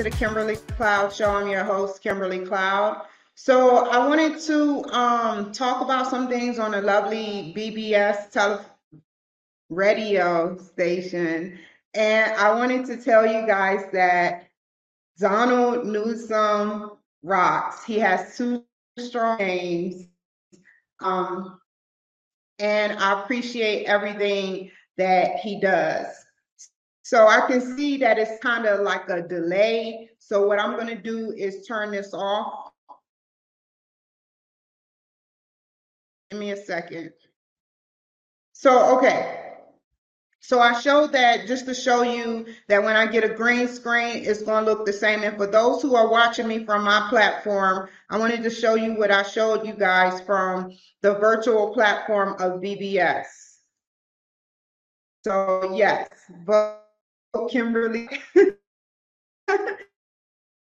to the Kimberly Cloud Show. I'm your host, Kimberly Cloud. So I wanted to um, talk about some things on a lovely BBS tele- radio station. And I wanted to tell you guys that Donald Newsom rocks. He has two strong names. Um, and I appreciate everything that he does. So I can see that it's kind of like a delay. So what I'm going to do is turn this off. Give me a second. So, okay. So I showed that just to show you that when I get a green screen, it's going to look the same. And for those who are watching me from my platform, I wanted to show you what I showed you guys from the virtual platform of BBS. So yes, but Kimberly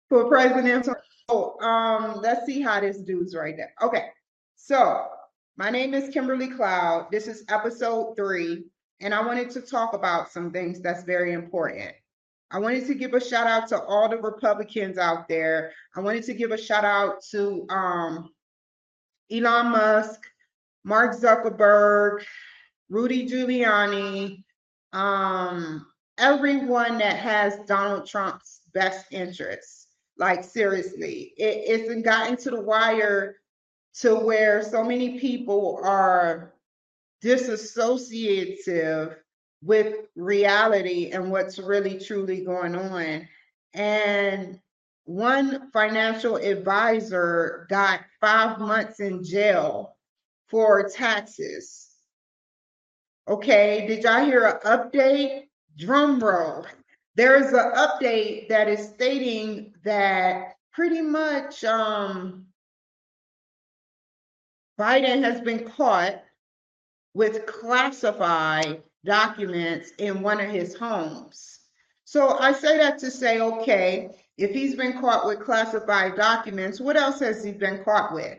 for president. Oh, um, let's see how this dude's right now. Okay, so my name is Kimberly Cloud. This is episode three, and I wanted to talk about some things that's very important. I wanted to give a shout out to all the Republicans out there. I wanted to give a shout out to um, Elon Musk, Mark Zuckerberg, Rudy Giuliani, um, everyone that has Donald Trump's best interests. Like seriously, it, it's gotten to the wire to where so many people are disassociative with reality and what's really truly going on. And one financial advisor got five months in jail for taxes. Okay, did y'all hear an update? Drum roll. There is an update that is stating that pretty much um, Biden has been caught with classified documents in one of his homes. So I say that to say, okay, if he's been caught with classified documents, what else has he been caught with?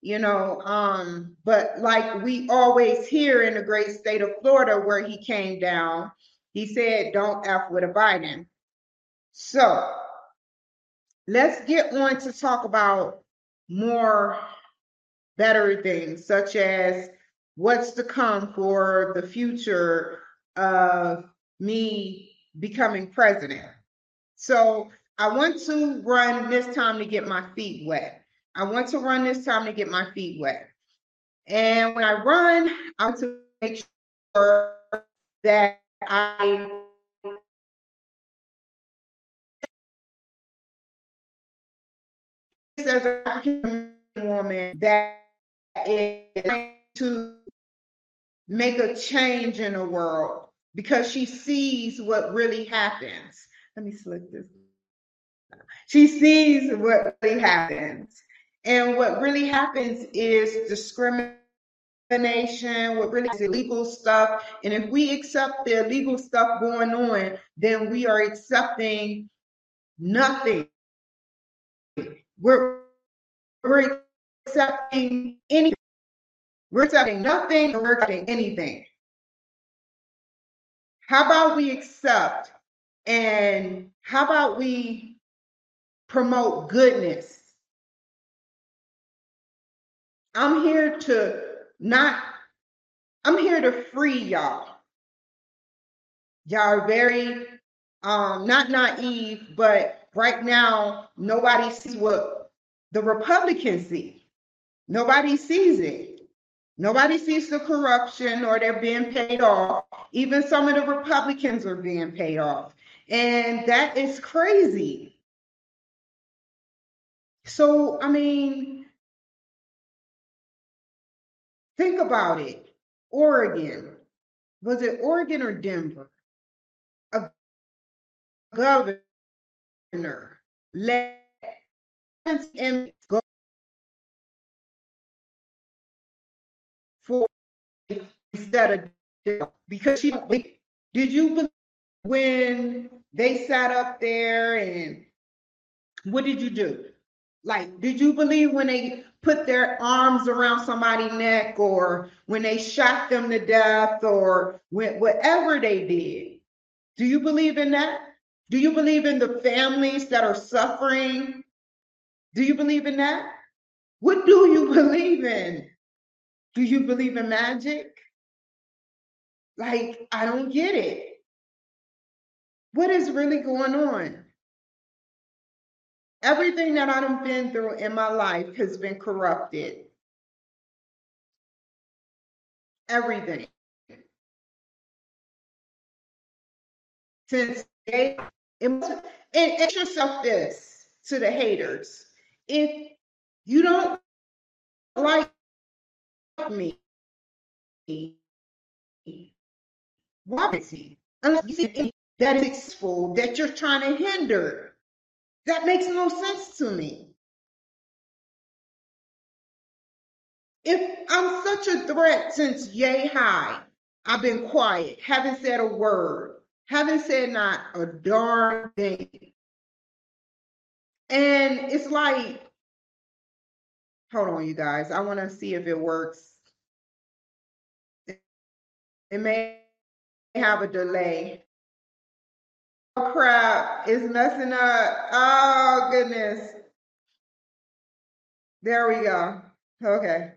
You know, um, but like we always hear in the great state of Florida where he came down, he said, don't F with a Biden. So let's get on to talk about more better things, such as what's to come for the future of me becoming president. So I want to run this time to get my feet wet. I want to run this time to get my feet wet. And when I run, I want to make sure that I as an African woman that is to make a change in the world because she sees what really happens. Let me slick this. She sees what really happens. And what really happens is discrimination nation, what really is illegal stuff. And if we accept the illegal stuff going on, then we are accepting nothing. We're, we're accepting anything. We're accepting nothing and we're accepting anything. How about we accept and how about we promote goodness? I'm here to not, I'm here to free y'all. Y'all are very um not naive, but right now nobody sees what the Republicans see. Nobody sees it. Nobody sees the corruption or they're being paid off. Even some of the Republicans are being paid off. And that is crazy. So, I mean, Think about it. Oregon. Was it Oregon or Denver? A governor let him go for instead of because she did you when they sat up there and what did you do? Like, did you believe when they put their arms around somebody's neck or when they shot them to death or when, whatever they did? Do you believe in that? Do you believe in the families that are suffering? Do you believe in that? What do you believe in? Do you believe in magic? Like, I don't get it. What is really going on? Everything that I've been through in my life has been corrupted. Everything. Since they, and ask yourself this to the haters. If you don't like me, why is he? Unless you see that is full that you're trying to hinder. That makes no sense to me. If I'm such a threat since yay high, I've been quiet, haven't said a word, haven't said not a darn thing. And it's like, hold on, you guys. I want to see if it works. It may have a delay. Crap, it's messing up. Oh goodness. There we go. Okay.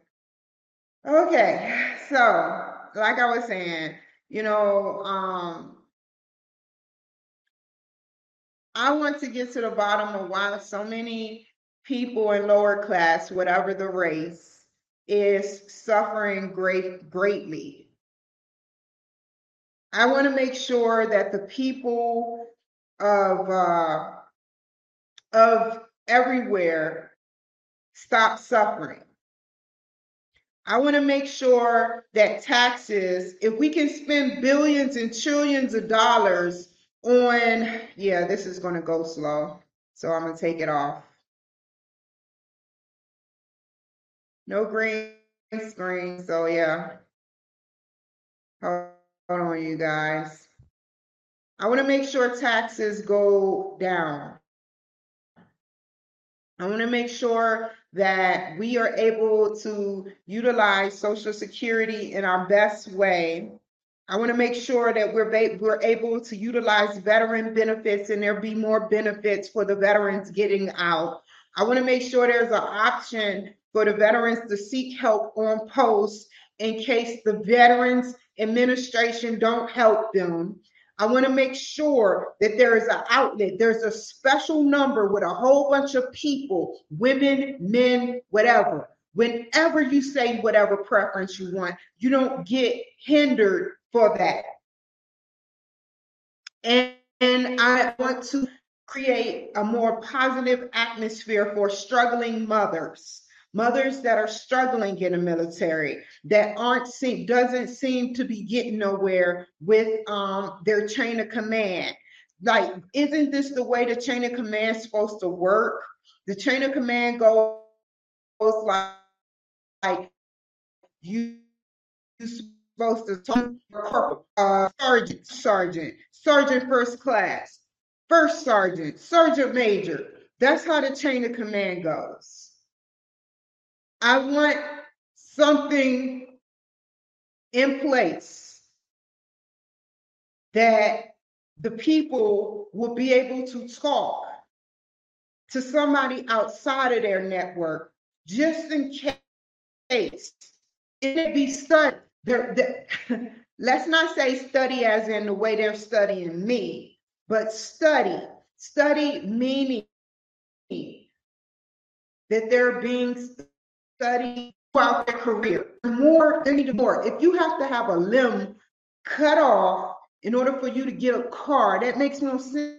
Okay. So, like I was saying, you know, um, I want to get to the bottom of why so many people in lower class, whatever the race, is suffering great greatly. I want to make sure that the people of uh, of everywhere stop suffering. I want to make sure that taxes, if we can spend billions and trillions of dollars on, yeah, this is going to go slow. So I'm going to take it off. No green screen. So yeah. Hold on, you guys. I want to make sure taxes go down. I want to make sure that we are able to utilize Social Security in our best way I want to make sure that we're we're able to utilize veteran benefits and there be more benefits for the veterans getting out. I want to make sure there's an option for the veterans to seek help on post in case the Veterans Administration don't help them. I want to make sure that there is an outlet. There's a special number with a whole bunch of people, women, men, whatever. Whenever you say whatever preference you want, you don't get hindered for that. And, and I want to create a more positive atmosphere for struggling mothers mothers that are struggling in the military that aren't seem doesn't seem to be getting nowhere with um their chain of command like isn't this the way the chain of command supposed to work the chain of command goes like, like you you supposed to talk corporal, uh, sergeant, sergeant, sergeant first class, first sergeant, sergeant major. That's how the chain of command goes. I want something in place that the people will be able to talk to somebody outside of their network just in case. It be studied they're, they're let's not say study as in the way they're studying me, but study, study meaning that they're being studied throughout their career. More, they need more. If you have to have a limb cut off in order for you to get a car, that makes no sense.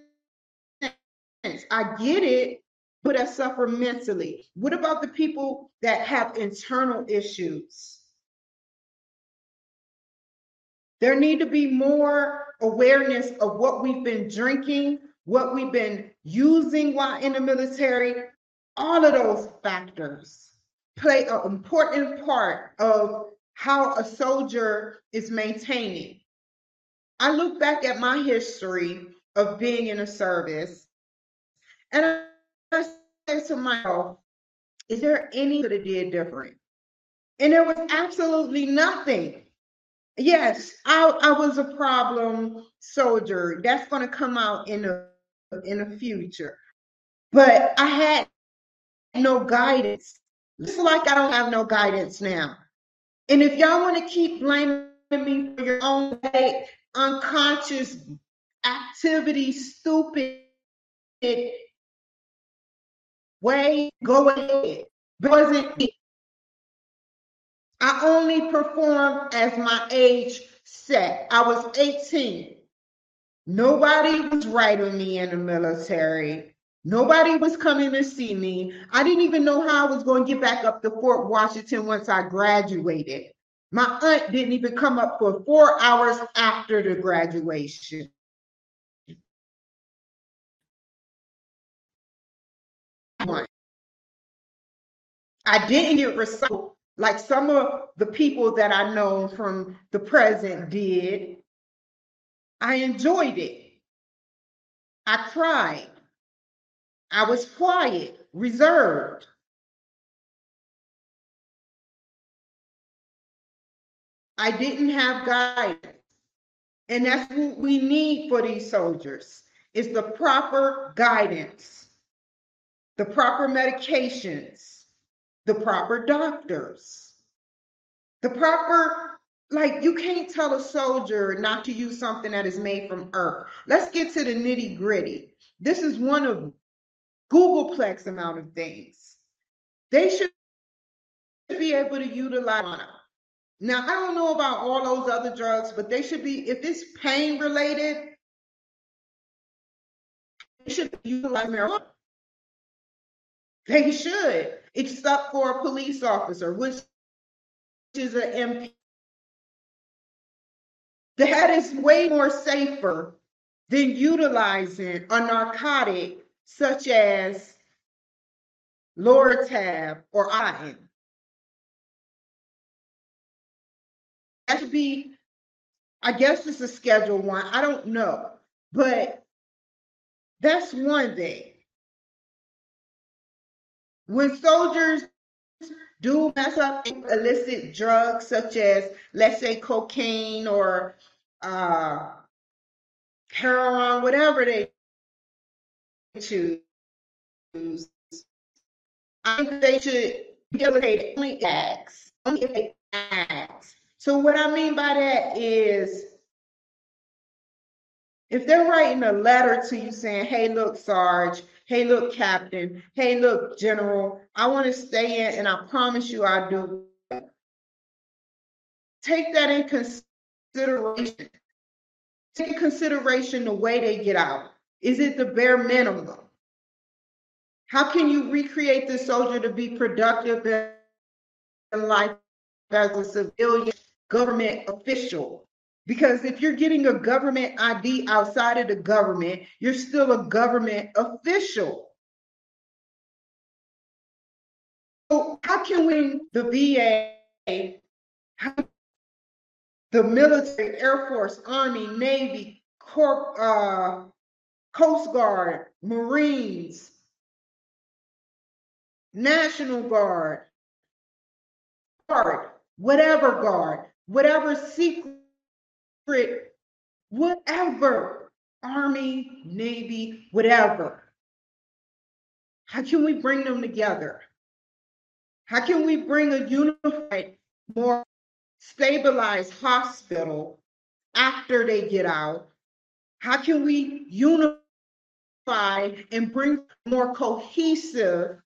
I get it, but I suffer mentally. What about the people that have internal issues? There need to be more awareness of what we've been drinking, what we've been using while in the military. All of those factors play an important part of how a soldier is maintaining. I look back at my history of being in a service and I say to myself, is there any that I did different? And there was absolutely nothing. Yes, I, I was a problem soldier. That's going to come out in the in the future. But I had no guidance. It's like I don't have no guidance now. And if y'all want to keep blaming me for your own unconscious activity, stupid way, go ahead. It wasn't me. I only performed as my age set. I was 18. Nobody was writing me in the military. Nobody was coming to see me. I didn't even know how I was going to get back up to Fort Washington once I graduated. My aunt didn't even come up for four hours after the graduation. I didn't get recycled like some of the people that I know from the present did. I enjoyed it. I cried. I was quiet, reserved. I didn't have guidance. And that's what we need for these soldiers is the proper guidance, the proper medications, the proper doctors, the proper like you can't tell a soldier not to use something that is made from earth. Let's get to the nitty gritty. This is one of Googolplex amount of things. They should be able to utilize Now, I don't know about all those other drugs, but they should be, if it's pain related, they should utilize marijuana. They should, except for a police officer, which is an MP. That is way more safer than utilizing a narcotic such as Lortab or iron. That should be, I guess it's a schedule one. I don't know. But that's one thing. When soldiers do mess up illicit drugs such as, let's say, cocaine or uh, heroin, whatever they choose. I think they should facilitate only acts, only if they. So what I mean by that is if they're writing a letter to you saying, hey, look, Sarge, hey, look, Captain, hey, look, General, I want to stay in and I promise you I'll do. Take that in consideration. Take in consideration the way they get out. Is it the bare minimum? How can you recreate the soldier to be productive in life as a civilian government official? Because if you're getting a government ID outside of the government, you're still a government official. So how can we, the VA, the military, Air Force, Army, Navy, Corp, uh, Coast Guard, Marines, National Guard, Guard, whatever guard, whatever secret, whatever, Army, Navy, whatever. How can we bring them together? How can we bring a unified, more stabilized hospital after they get out? How can we unify? And bring more cohesive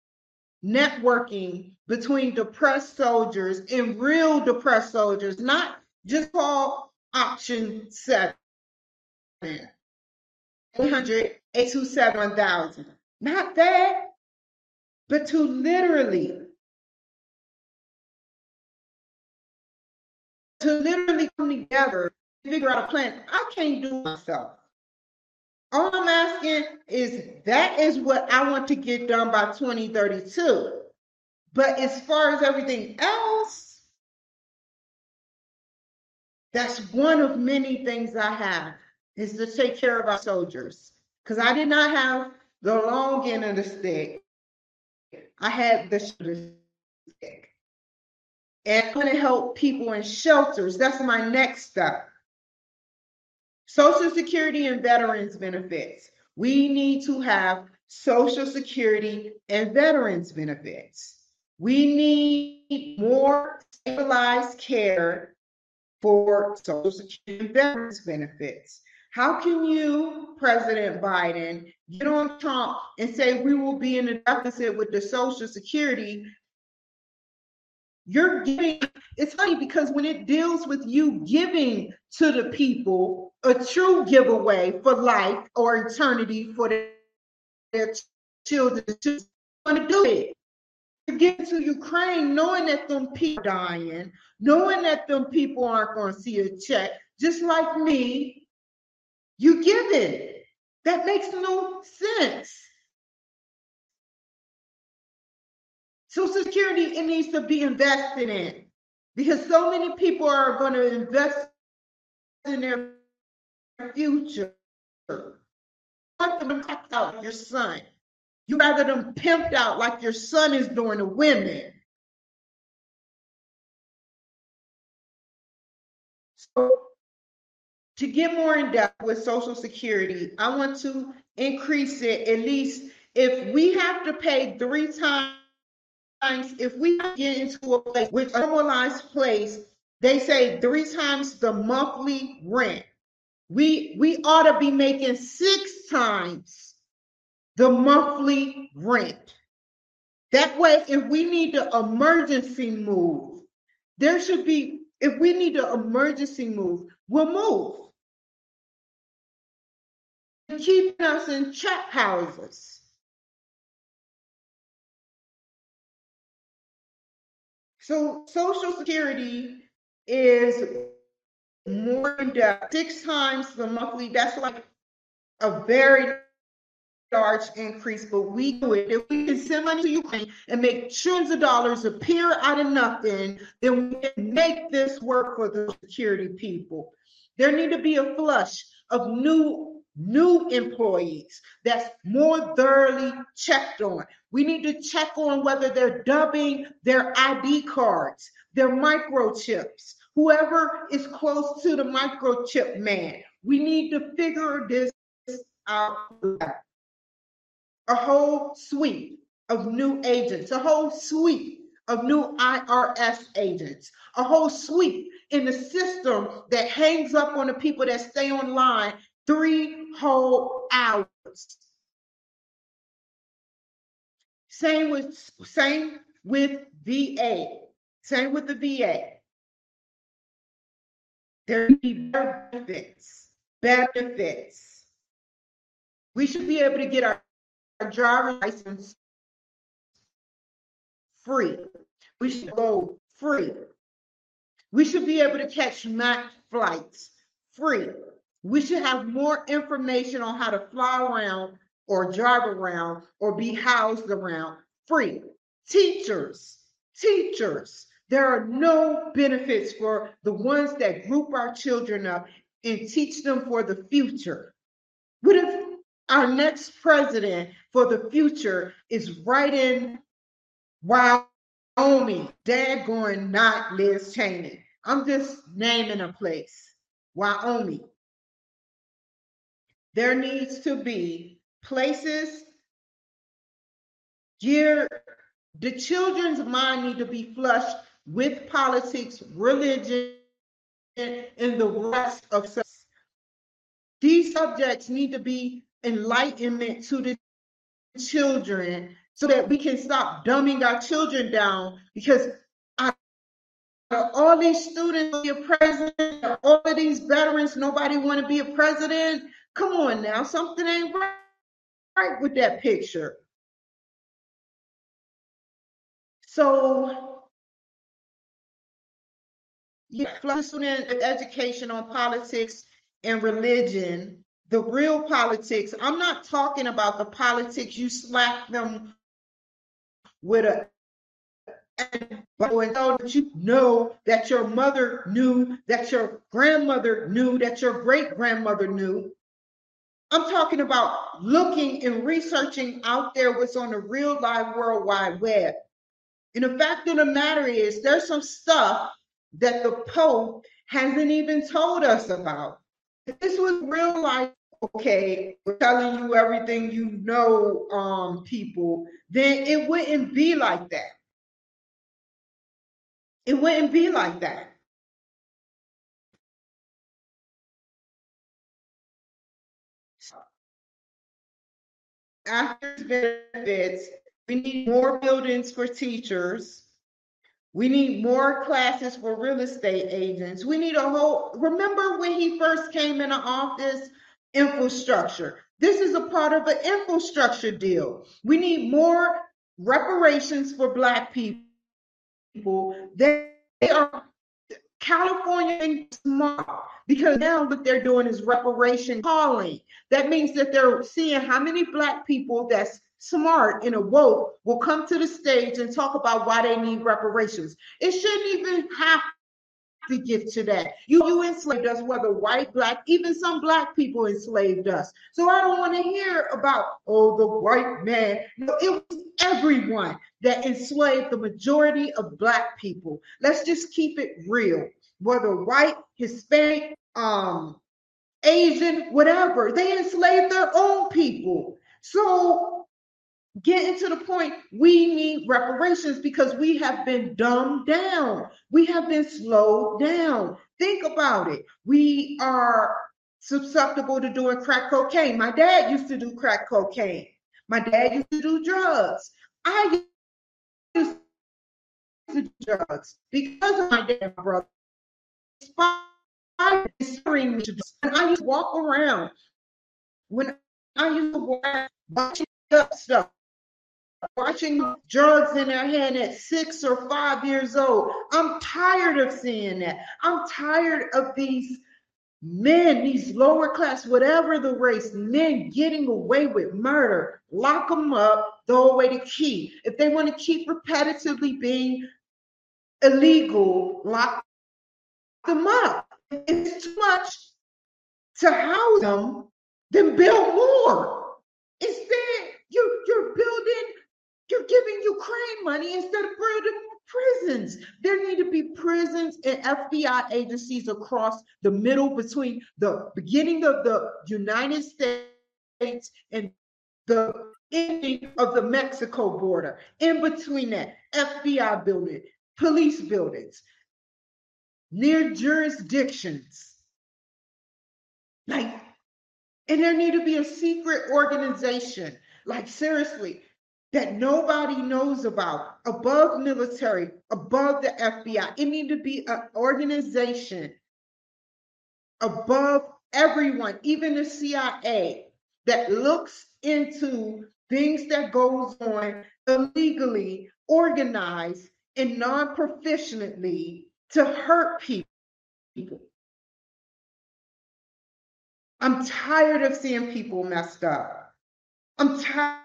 networking between depressed soldiers and real depressed soldiers, not just call option seven. 800 827 1000. Not that, but to literally, to literally come together, figure out a plan. I can't do myself. All I'm asking is that is what I want to get done by 2032. But as far as everything else, that's one of many things I have is to take care of our soldiers. Because I did not have the long end of the stick. I had the stick. And I'm going to help people in shelters. That's my next step. Social Security and veterans benefits. We need to have Social Security and veterans benefits. We need more stabilized care for Social Security and veterans benefits. How can you, President Biden, get on Trump and say we will be in a deficit with the Social Security? You're giving, it's funny because when it deals with you giving to the people a true giveaway for life or eternity for their children, to want to do it. To get to Ukraine, knowing that them people dying, knowing that them people aren't going to see a check, just like me, you give it. That makes no sense. Social Security, it needs to be invested in because so many people are going to invest in their future. Want them to out your son. You rather them pimped out like your son is doing to women. So to get more in depth with Social Security, I want to increase it at least if we have to pay three times, if we get into a place a normalized place, they say three times the monthly rent. We we ought to be making six times the monthly rent. That way, if we need an emergency move, there should be, if we need an emergency move, we'll move keeping us in trap houses. So Social Security is more than six times the monthly. That's like a very large increase, but we do it. If we can send money to Ukraine and make trillions of dollars appear out of nothing, then we can make this work for the security people. There need to be a flush of new new employees that's more thoroughly checked on. We need to check on whether they're dubbing their ID cards, their microchips, whoever is close to the microchip man. We need to figure this out. A whole suite of new agents, a whole suite of new IRS agents, a whole suite in the system that hangs up on the people that stay online three whole hours. Same with same with VA. Same with the VA. There be benefits. Benefits. We should be able to get our, our driver's license free. We should go free. We should be able to catch MAX flights free. We should have more information on how to fly around or drive around or be housed around free. Teachers, teachers, there are no benefits for the ones that group our children up and teach them for the future. What if our next president for the future is right in Wyoming, dad going not Liz Cheney. I'm just naming a place, Wyoming there needs to be places geared, the children's mind need to be flushed with politics, religion, and the rest of. These subjects need to be enlightenment to the children so that we can stop dumbing our children down because all these students be a president, all of these veterans, nobody want to be a president. Come on now, something ain't right, right with that picture. So, yeah, student education on politics and religion, the real politics. I'm not talking about the politics you slap them with a when that you know that your mother knew, that your grandmother knew, that your great grandmother knew, I'm talking about looking and researching out there what's on the real live World Wide Web. And the fact of the matter is, there's some stuff that the Pope hasn't even told us about. If This was real life okay, we're telling you everything you know, um, people, then it wouldn't be like that. It wouldn't be like that. After benefits, we need more buildings for teachers. We need more classes for real estate agents. We need a whole, remember when he first came into office? Infrastructure. This is a part of an infrastructure deal. We need more reparations for Black people. They are California smart because now what they're doing is reparation calling. That means that they're seeing how many Black people that's smart and awoke will come to the stage and talk about why they need reparations. It shouldn't even have to get to that. You, you enslaved us, whether white, black, even some black people enslaved us. So I don't want to hear about, oh, the white man. No, it was everyone that enslaved the majority of black people. Let's just keep it real. Whether white, Hispanic, um, Asian, whatever, they enslaved their own people. So getting to the point we need reparations because we have been dumbed down. We have been slowed down. Think about it. We are susceptible to doing crack cocaine. My dad used to do crack cocaine. My dad used to do drugs. I used to do drugs because of my dad, my brother. I used to walk around when I used to walk up stuff watching drugs in their hand at six or five years old. I'm tired of seeing that. I'm tired of these men, these lower class, whatever the race, men getting away with murder. Lock them up, throw away the key. If they want to keep repetitively being illegal, lock them up. It's too much to house them, then build more. Instead, you, you're building you're giving Ukraine money instead of building prisons. There need to be prisons and FBI agencies across the middle between the beginning of the United States and the ending of the Mexico border. In between that, FBI building, police buildings, near jurisdictions. Like, and there need to be a secret organization. Like, seriously, that nobody knows about above military, above the FBI. It need to be an organization above everyone, even the CIA, that looks into things that goes on illegally, organized, and non-proficiently to hurt people. I'm tired of seeing people messed up. I'm tired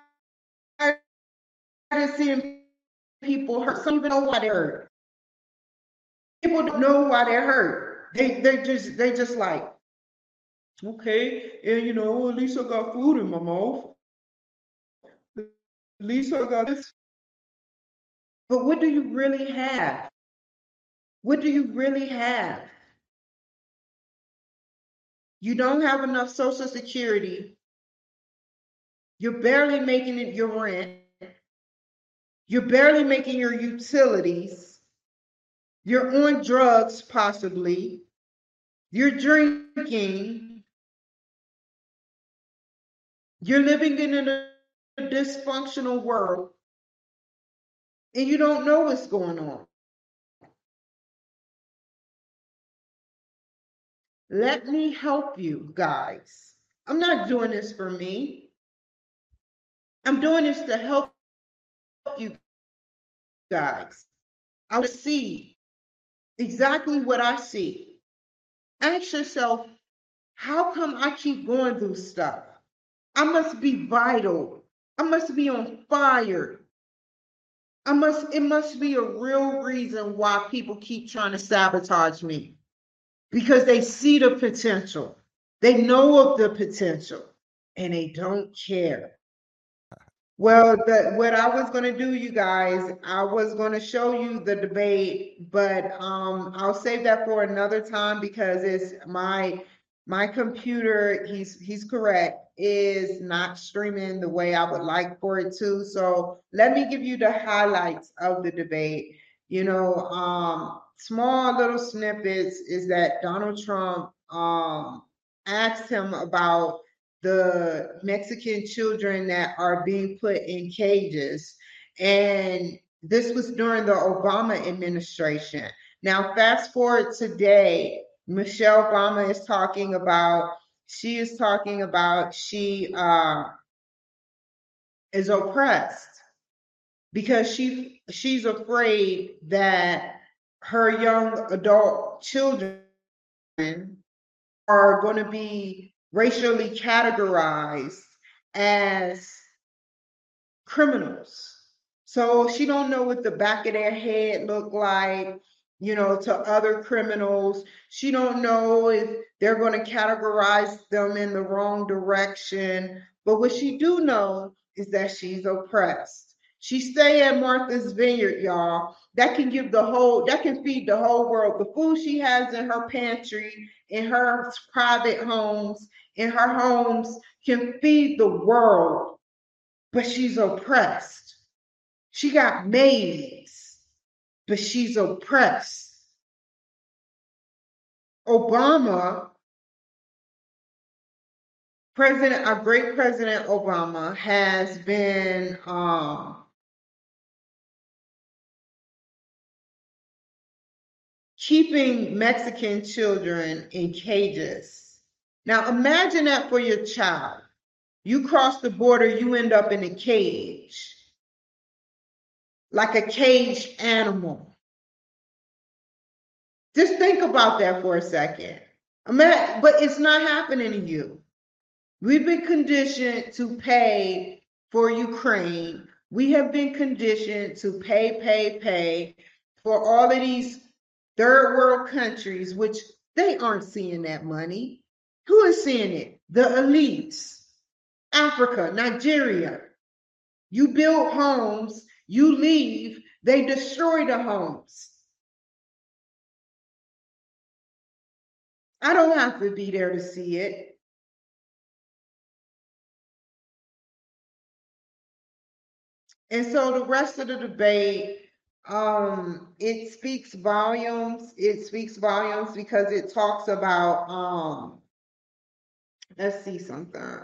of seeing people hurt. Some even know why they hurt. People don't know why they're hurt. They they just they just like, okay, and you know, at least I got food in my mouth. I got this. But what do you really have? What do you really have? You don't have enough social security. You're barely making it your rent. You're barely making your utilities. You're on drugs, possibly. You're drinking. You're living in a dysfunctional world. And you don't know what's going on. Let me help you guys. I'm not doing this for me. I'm doing this to help you guys. I will see exactly what I see. Ask yourself, how come I keep going through stuff? I must be vital. I must be on fire. I must, it must be a real reason why people keep trying to sabotage me. Because they see the potential. They know of the potential and they don't care. Well, the, what I was going to do, you guys, I was going to show you the debate, but um, I'll save that for another time because it's my my computer, he's he's correct, is not streaming the way I would like for it to. So let me give you the highlights of the debate. You know, um, small little snippets is that Donald Trump um, asked him about the Mexican children that are being put in cages. And this was during the Obama administration. Now, fast forward today, Michelle Obama is talking about, she is talking about she uh, is oppressed because she she's afraid that her young adult children are going to be racially categorized as criminals. So she don't know what the back of their head look like, you know, to other criminals. She don't know if they're going to categorize them in the wrong direction. But what she do know is that she's oppressed. She stay at Martha's Vineyard, y'all. That can give the whole, that can feed the whole world. The food she has in her pantry, in her private homes, in her homes can feed the world, but she's oppressed. She got maids, but she's oppressed. Obama, President, our great President Obama has been um, keeping Mexican children in cages. Now imagine that for your child. You cross the border, you end up in a cage, like a caged animal. Just think about that for a second. But it's not happening to you. We've been conditioned to pay for Ukraine. We have been conditioned to pay, pay, pay for all of these third world countries, which they aren't seeing that money. Who is seeing it? The elites. Africa, Nigeria. You build homes, you leave, they destroy the homes. I don't have to be there to see it. And so the rest of the debate um it speaks volumes it speaks volumes because it talks about um let's see something.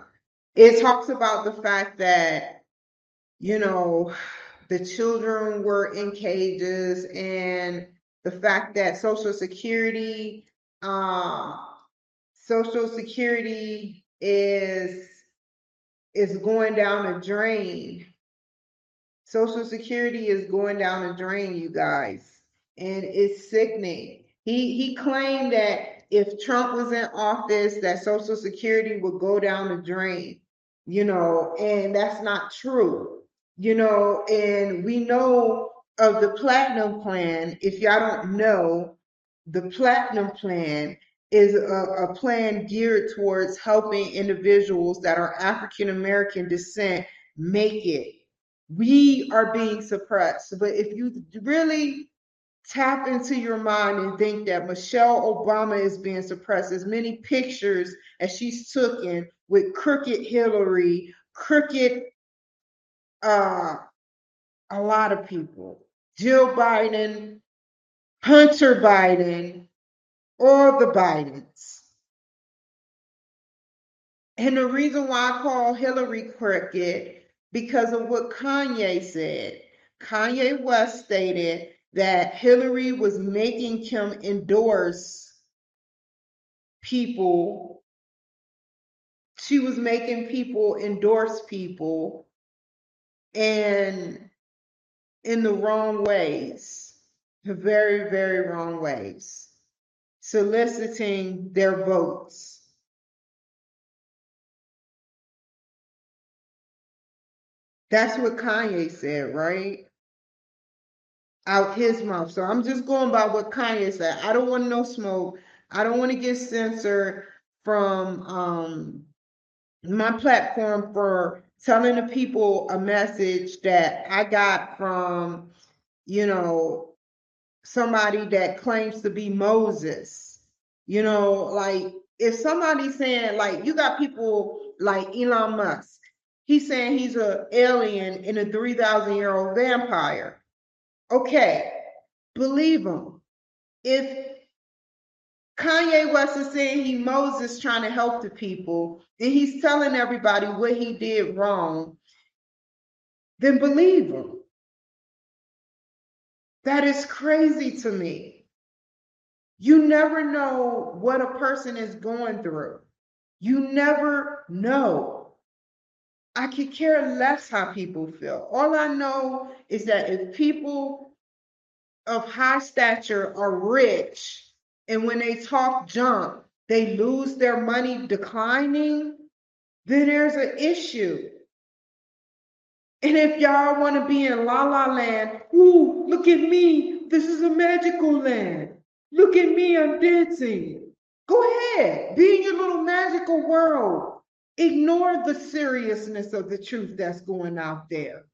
It talks about the fact that you know the children were in cages and the fact that social security um social security is is going down a drain Social Security is going down the drain, you guys, and it's sickening. He he claimed that if Trump was in office, that Social Security would go down the drain, you know, and that's not true, you know. And we know of the Platinum Plan. If y'all don't know, the Platinum Plan is a, a plan geared towards helping individuals that are African American descent make it we are being suppressed. But if you really tap into your mind and think that Michelle Obama is being suppressed, as many pictures as she's taken with crooked Hillary, crooked uh, a lot of people, Jill Biden, Hunter Biden, all the Bidens. And the reason why I call Hillary crooked because of what Kanye said. Kanye West stated that Hillary was making him endorse people. She was making people endorse people and in the wrong ways, the very, very wrong ways, soliciting their votes. That's what Kanye said, right? Out his mouth. So I'm just going by what Kanye said. I don't want no smoke. I don't want to get censored from um, my platform for telling the people a message that I got from, you know, somebody that claims to be Moses. You know, like if somebody's saying like you got people like Elon Musk, he's saying he's an alien in a 3,000 year old vampire. Okay, believe him. If Kanye West is saying he Moses trying to help the people, and he's telling everybody what he did wrong, then believe him. That is crazy to me. You never know what a person is going through. You never know. I could care less how people feel. All I know is that if people of high stature are rich and when they talk junk, they lose their money declining, then there's an issue. And if y'all want to be in La La Land, ooh, look at me. This is a magical land. Look at me, I'm dancing. Go ahead, be in your little magical world. Ignore the seriousness of the truth that's going out there.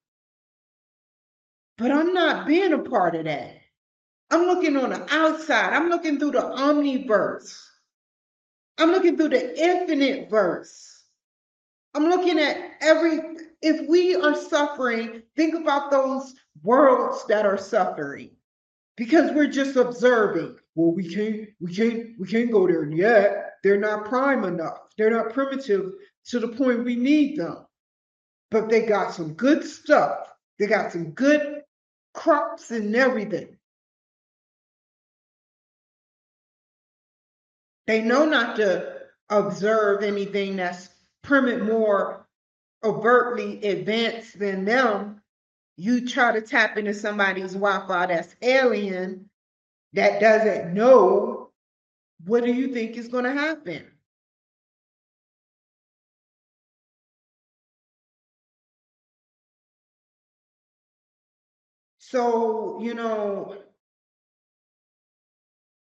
But I'm not being a part of that. I'm looking on the outside. I'm looking through the omniverse. I'm looking through the infinite verse. I'm looking at every if we are suffering, think about those worlds that are suffering because we're just observing. Well, we can't, we can't, we can't go there yet. They're not prime enough. They're not primitive to the point we need them. But they got some good stuff. They got some good crops and everything. They know not to observe anything that's permit more overtly advanced than them, you try to tap into somebody's Wi-Fi that's alien that doesn't know, what do you think is going to happen? So, you know,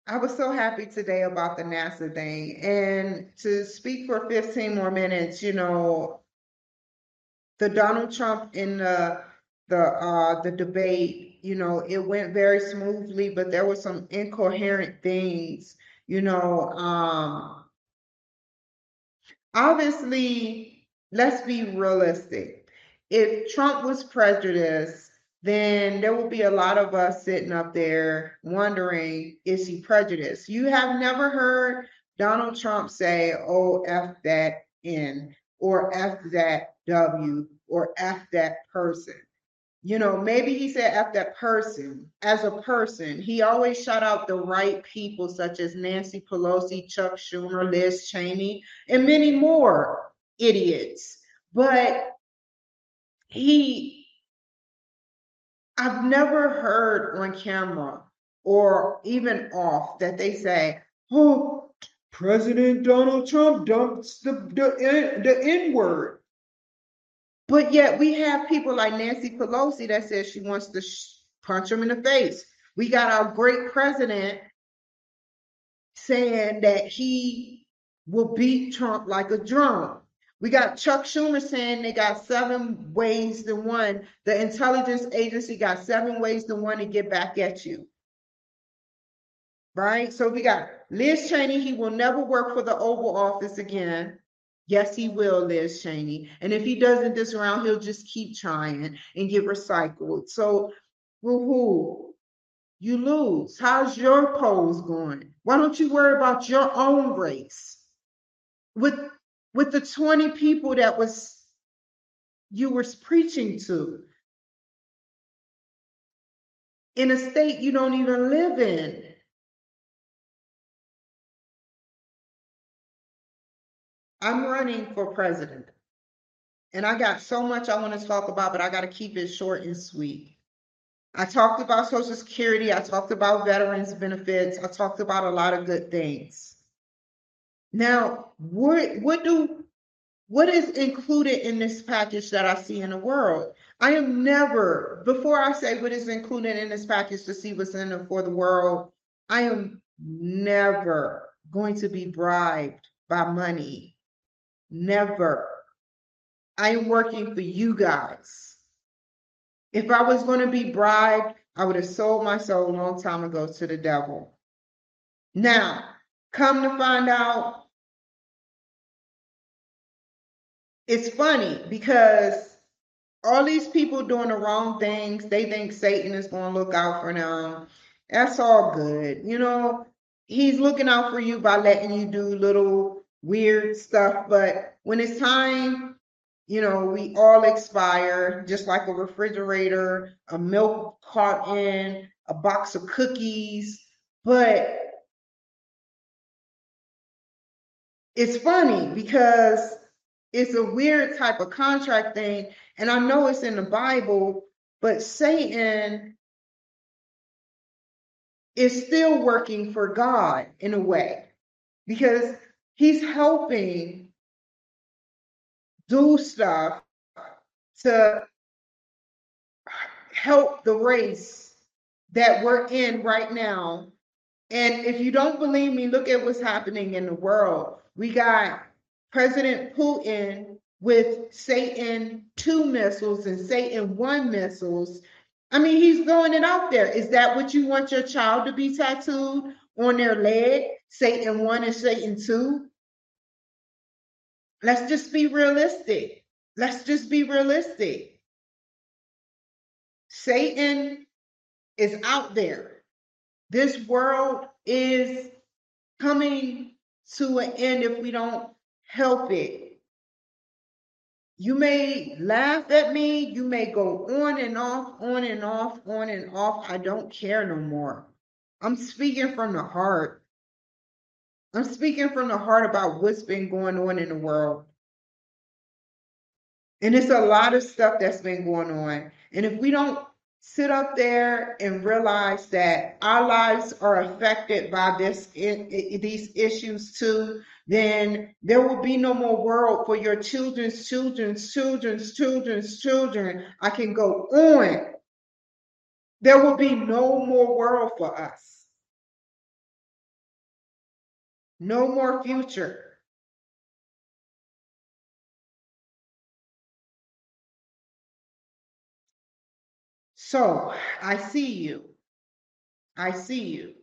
I was so happy today about the NASA thing. And to speak for 15 more minutes, you know, the Donald Trump in the the uh the debate, you know, it went very smoothly, but there were some incoherent things, you know. Um obviously, let's be realistic. If Trump was prejudiced, then there will be a lot of us sitting up there wondering, is he prejudiced? You have never heard Donald Trump say, oh, F that N or F that W or F that person. You know, maybe he said F that person as a person. He always shout out the right people, such as Nancy Pelosi, Chuck Schumer, Liz Cheney, and many more idiots. But he, I've never heard on camera or even off that they say, oh, President Donald Trump dumps the, the, eh, the N word. But yet we have people like Nancy Pelosi that says she wants to sh- punch him in the face. We got our great president saying that he will beat Trump like a drum. We got Chuck Schumer saying they got seven ways to one. The intelligence agency got seven ways to one to get back at you. Right? So we got Liz Cheney, he will never work for the Oval Office again. Yes, he will, Liz Cheney. And if he doesn't this round, he'll just keep trying and get recycled. So, woohoo, you lose. How's your polls going? Why don't you worry about your own race? With with the 20 people that was you were preaching to in a state you don't even live in. I'm running for president. And I got so much I want to talk about, but I got to keep it short and sweet. I talked about Social Security. I talked about veterans benefits. I talked about a lot of good things. Now, what what do what is included in this package that I see in the world? I am never, before I say what is included in this package to see what's in it for the world, I am never going to be bribed by money Never. I am working for you guys. If I was going to be bribed, I would have sold my soul a long time ago to the devil. Now, Come to find out, it's funny because all these people doing the wrong things, they think Satan is going to look out for them. That's all good. You know, he's looking out for you by letting you do little weird stuff. But when it's time, you know, we all expire, just like a refrigerator, a milk carton, a box of cookies. But it's funny because it's a weird type of contract thing. And I know it's in the Bible, but Satan is still working for God in a way because he's helping do stuff to help the race that we're in right now. And if you don't believe me, look at what's happening in the world. We got President Putin with Satan 2 missiles and Satan 1 missiles. I mean, he's throwing it out there. Is that what you want your child to be tattooed on their leg? Satan 1 and Satan 2? Let's just be realistic. Let's just be realistic. Satan is out there. This world is coming to an end if we don't help it. You may laugh at me, you may go on and off, on and off, on and off. I don't care no more. I'm speaking from the heart. I'm speaking from the heart about what's been going on in the world. And it's a lot of stuff that's been going on. And if we don't sit up there and realize that our lives are affected by this these issues too, then there will be no more world for your children's children's children's children's children. I can go on. There will be no more world for us. No more future. So I see you. I see you.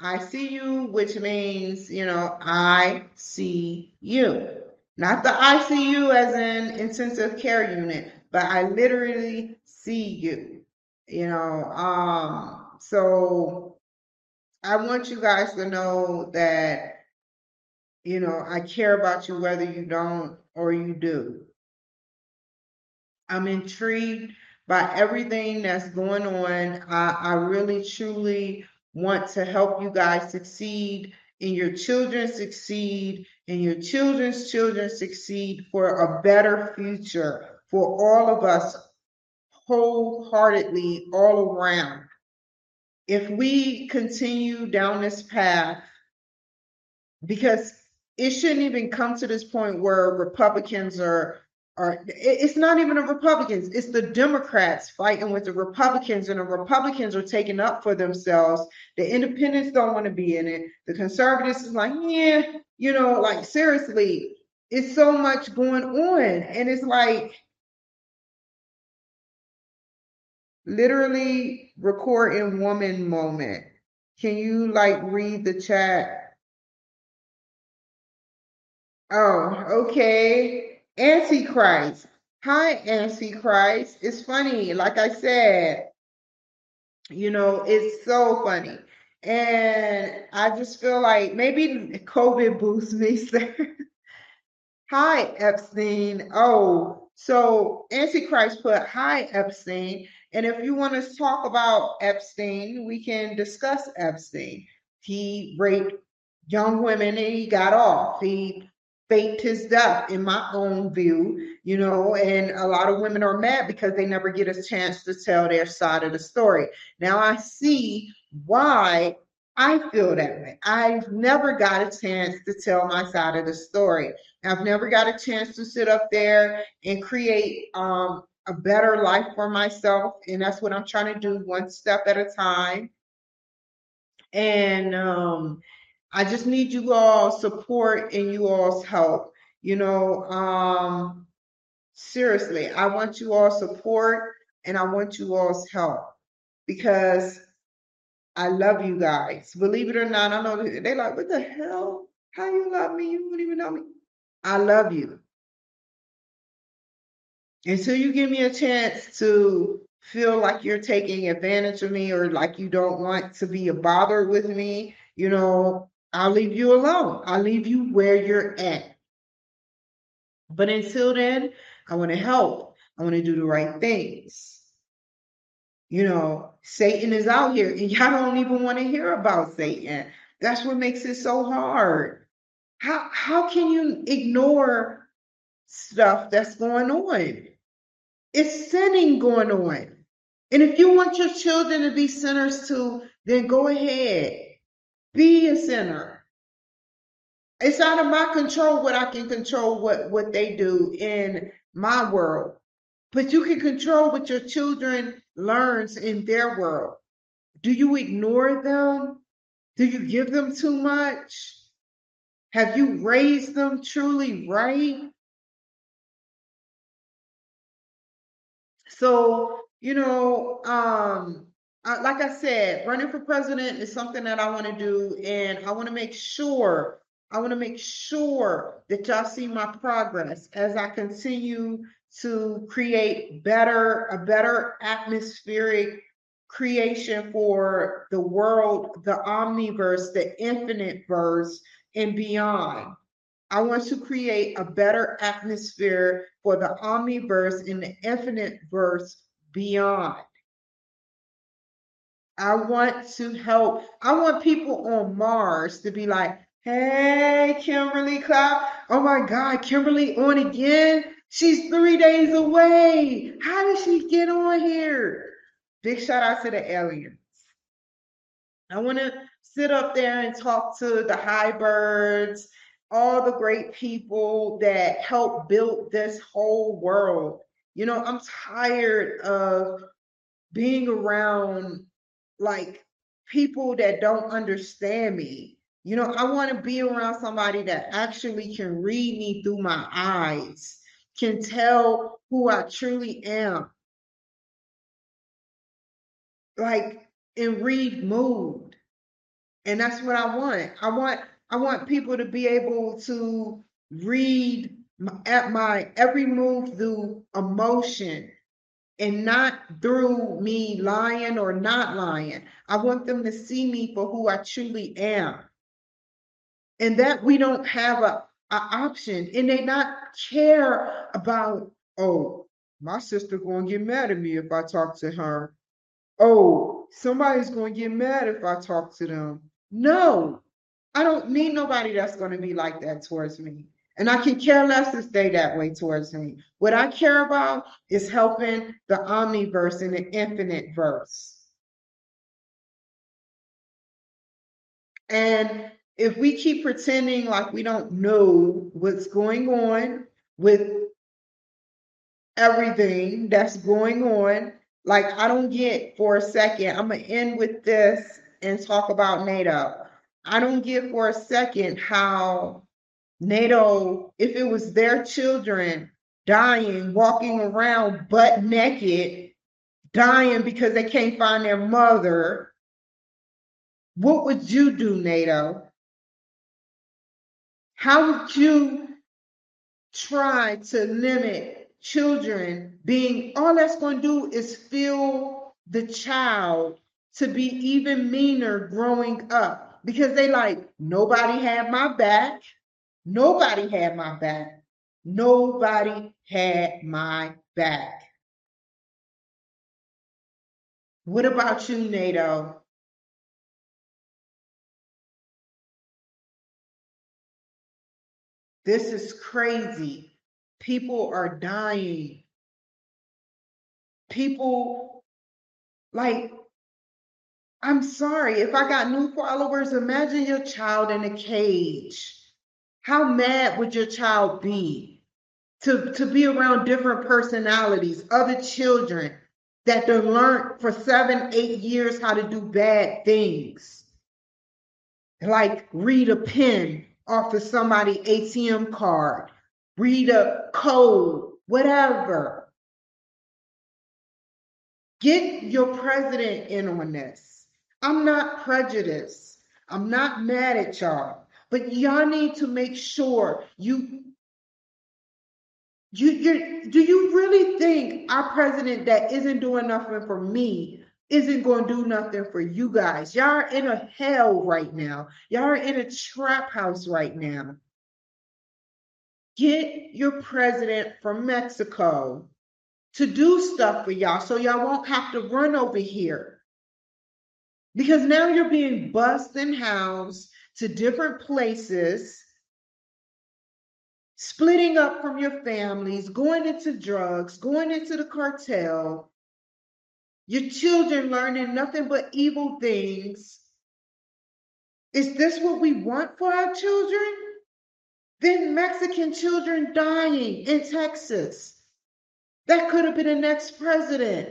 I see you, which means, you know, I see you. Not the ICU as in intensive care unit, but I literally see you. You know, um, so I want you guys to know that, you know, I care about you whether you don't or you do. I'm intrigued by everything that's going on. I, I really truly want to help you guys succeed and your children succeed and your children's children succeed for a better future for all of us wholeheartedly all around. If we continue down this path, because it shouldn't even come to this point where Republicans are it's not even the Republicans, it's the Democrats fighting with the Republicans, and the Republicans are taking up for themselves. The independents don't want to be in it. The conservatives is like, yeah, you know, like seriously, it's so much going on. And it's like literally record in woman moment. Can you like read the chat? Oh, okay. Antichrist. Hi, Antichrist. It's funny. Like I said, you know, it's so funny. And I just feel like maybe COVID boosts me. hi, Epstein. Oh, so Antichrist put hi, Epstein. And if you want to talk about Epstein, we can discuss Epstein. He raped young women and he got off. He faked his death in my own view you know and a lot of women are mad because they never get a chance to tell their side of the story. Now i see why i feel that way. I've never got a chance to tell my side of the story. I've never got a chance to sit up there and create um, a better life for myself and that's what i'm trying to do one step at a time. And um, I just need you all support and you all's help. You know, um, seriously, I want you all support and I want you all's help because I love you guys. Believe it or not, I know they like, what the hell? How you love me? You don't even know me. I love you. until you give me a chance to feel like you're taking advantage of me or like you don't want to be a bother with me, you know, I'll leave you alone. I'll leave you where you're at. But until then, I want to help. I want to do the right things. You know, Satan is out here and y'all don't even want to hear about Satan. That's what makes it so hard. How how can you ignore stuff that's going on? It's sinning going on. And if you want your children to be sinners too, then go ahead. Be a sinner. It's out of my control what I can control what, what they do in my world. But you can control what your children learns in their world. Do you ignore them? Do you give them too much? Have you raised them truly right? So, you know, um, uh, like I said, running for president is something that I want to do, and I want to make sure I want to make sure that y'all see my progress as I continue to create better a better atmospheric creation for the world, the omniverse, the infinite verse, and beyond. I want to create a better atmosphere for the omniverse and the infinite verse beyond. I want to help. I want people on Mars to be like, hey, Kimberly Cloud. Oh my God, Kimberly on again. She's three days away. How did she get on here? Big shout out to the aliens. I want to sit up there and talk to the high birds, all the great people that helped build this whole world. You know, I'm tired of being around like people that don't understand me. You know, I want to be around somebody that actually can read me through my eyes, can tell who I truly am, like and read mood. And that's what I want. I want I want people to be able to read my, at my every move through emotion and not through me lying or not lying. I want them to see me for who I truly am. And that we don't have a, a option and they not care about, oh, my sister gonna get mad at me if I talk to her oh, somebody's going to get mad if I talk to them. No, I don't need nobody that's going to be like that towards me. And I can care less to stay that way towards me. What I care about is helping the omniverse and the infinite verse. And if we keep pretending like we don't know what's going on with everything that's going on, like, I don't get for a second, I'm going to end with this and talk about NATO. I don't get for a second how NATO, if it was their children dying, walking around butt naked, dying because they can't find their mother, what would you do, NATO? How would you try to limit children being all that's going to do is feel the child to be even meaner growing up because they like nobody had my back nobody had my back nobody had my back what about you nato this is crazy People are dying. People, like, I'm sorry, if I got new followers, imagine your child in a cage. How mad would your child be to, to be around different personalities, other children that they learned for seven, eight years how to do bad things? Like read a pen off of somebody's ATM card read a code, whatever. Get your president in on this. I'm not prejudiced. I'm not mad at y'all. But y'all need to make sure you You, you, do you really think our president that isn't doing nothing for me isn't going to do nothing for you guys? Y'all are in a hell right now. Y'all are in a trap house right now. Get your president from Mexico to do stuff for y'all so y'all won't have to run over here. Because now you're being bused and housed to different places, splitting up from your families, going into drugs, going into the cartel, your children learning nothing but evil things. Is this what we want for our children? Then Mexican children dying in Texas. That could have been the next president.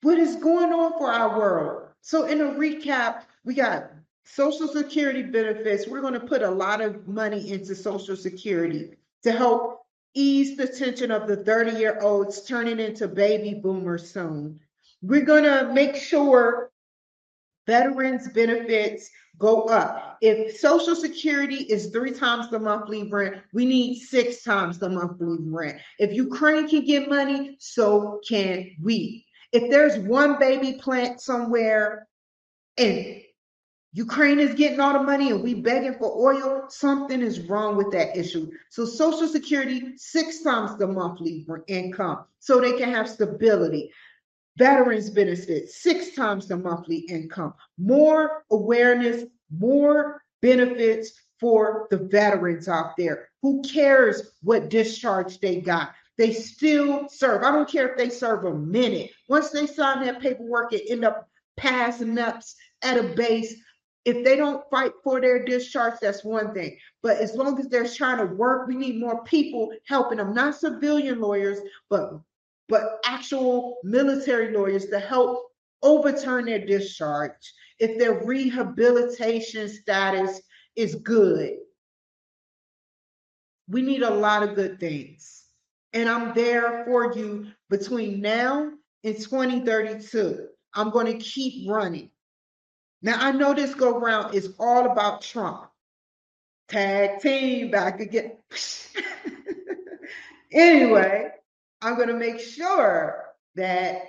What is going on for our world? So, in a recap, we got Social Security benefits. We're going to put a lot of money into Social Security to help ease the tension of the 30 year olds turning into baby boomers soon. We're going to make sure veterans benefits go up. If Social Security is three times the monthly rent, we need six times the monthly rent. If Ukraine can get money, so can we. If there's one baby plant somewhere and Ukraine is getting all the money and we begging for oil, something is wrong with that issue. So Social Security, six times the monthly income so they can have stability. Veterans benefits, six times the monthly income. More awareness, more benefits for the veterans out there. Who cares what discharge they got? They still serve. I don't care if they serve a minute. Once they sign that paperwork and end up passing up at a base, if they don't fight for their discharge, that's one thing. But as long as they're trying to work, we need more people helping them, not civilian lawyers, but but actual military lawyers to help overturn their discharge if their rehabilitation status is good. We need a lot of good things. And I'm there for you between now and 2032. I'm going to keep running. Now, I know this go round is all about Trump. Tag team back again. anyway, I'm going to make sure that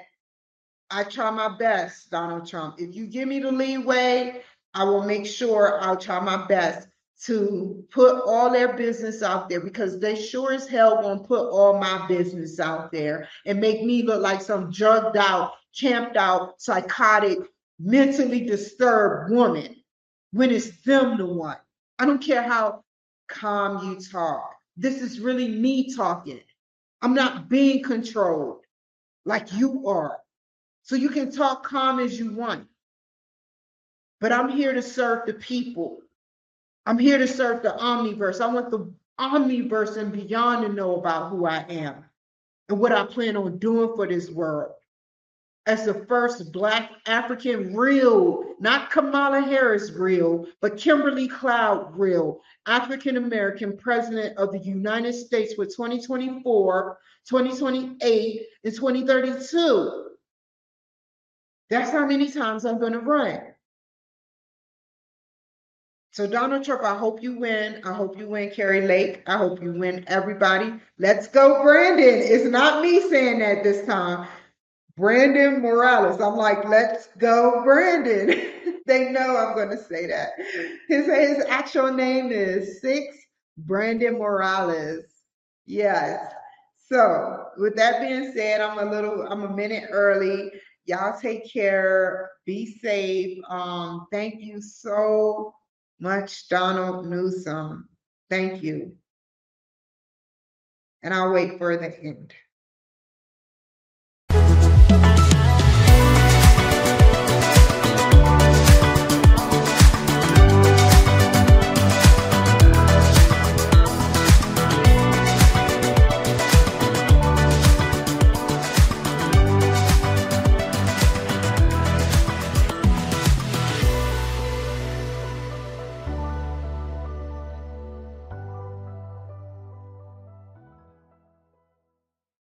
I try my best, Donald Trump. If you give me the leeway, I will make sure I'll try my best to put all their business out there because they sure as hell gonna put all my business out there and make me look like some drugged out, camped out, psychotic, mentally disturbed woman when it's them the one. I don't care how calm you talk. This is really me talking. I'm not being controlled like you are. So you can talk calm as you want. But I'm here to serve the people. I'm here to serve the omniverse. I want the omniverse and beyond to know about who I am and what I plan on doing for this world. As the first Black African real, not Kamala Harris real, but Kimberly Cloud real, African American president of the United States for 2024, 2028, and 2032. That's how many times I'm going to run. So, Donald Trump, I hope you win. I hope you win Kari Lake. I hope you win everybody. Let's go, Brandon. It's not me saying that this time. Brandon Morales. I'm like, let's go, Brandon. they know I'm going to say that. His, his actual name is Six Brandon Morales. Yes. So, with that being said, I'm a little, I'm a minute early. Y'all take care. Be safe. Um, thank you so much, Donald Newsom. Thank you. And I'll wait for the end.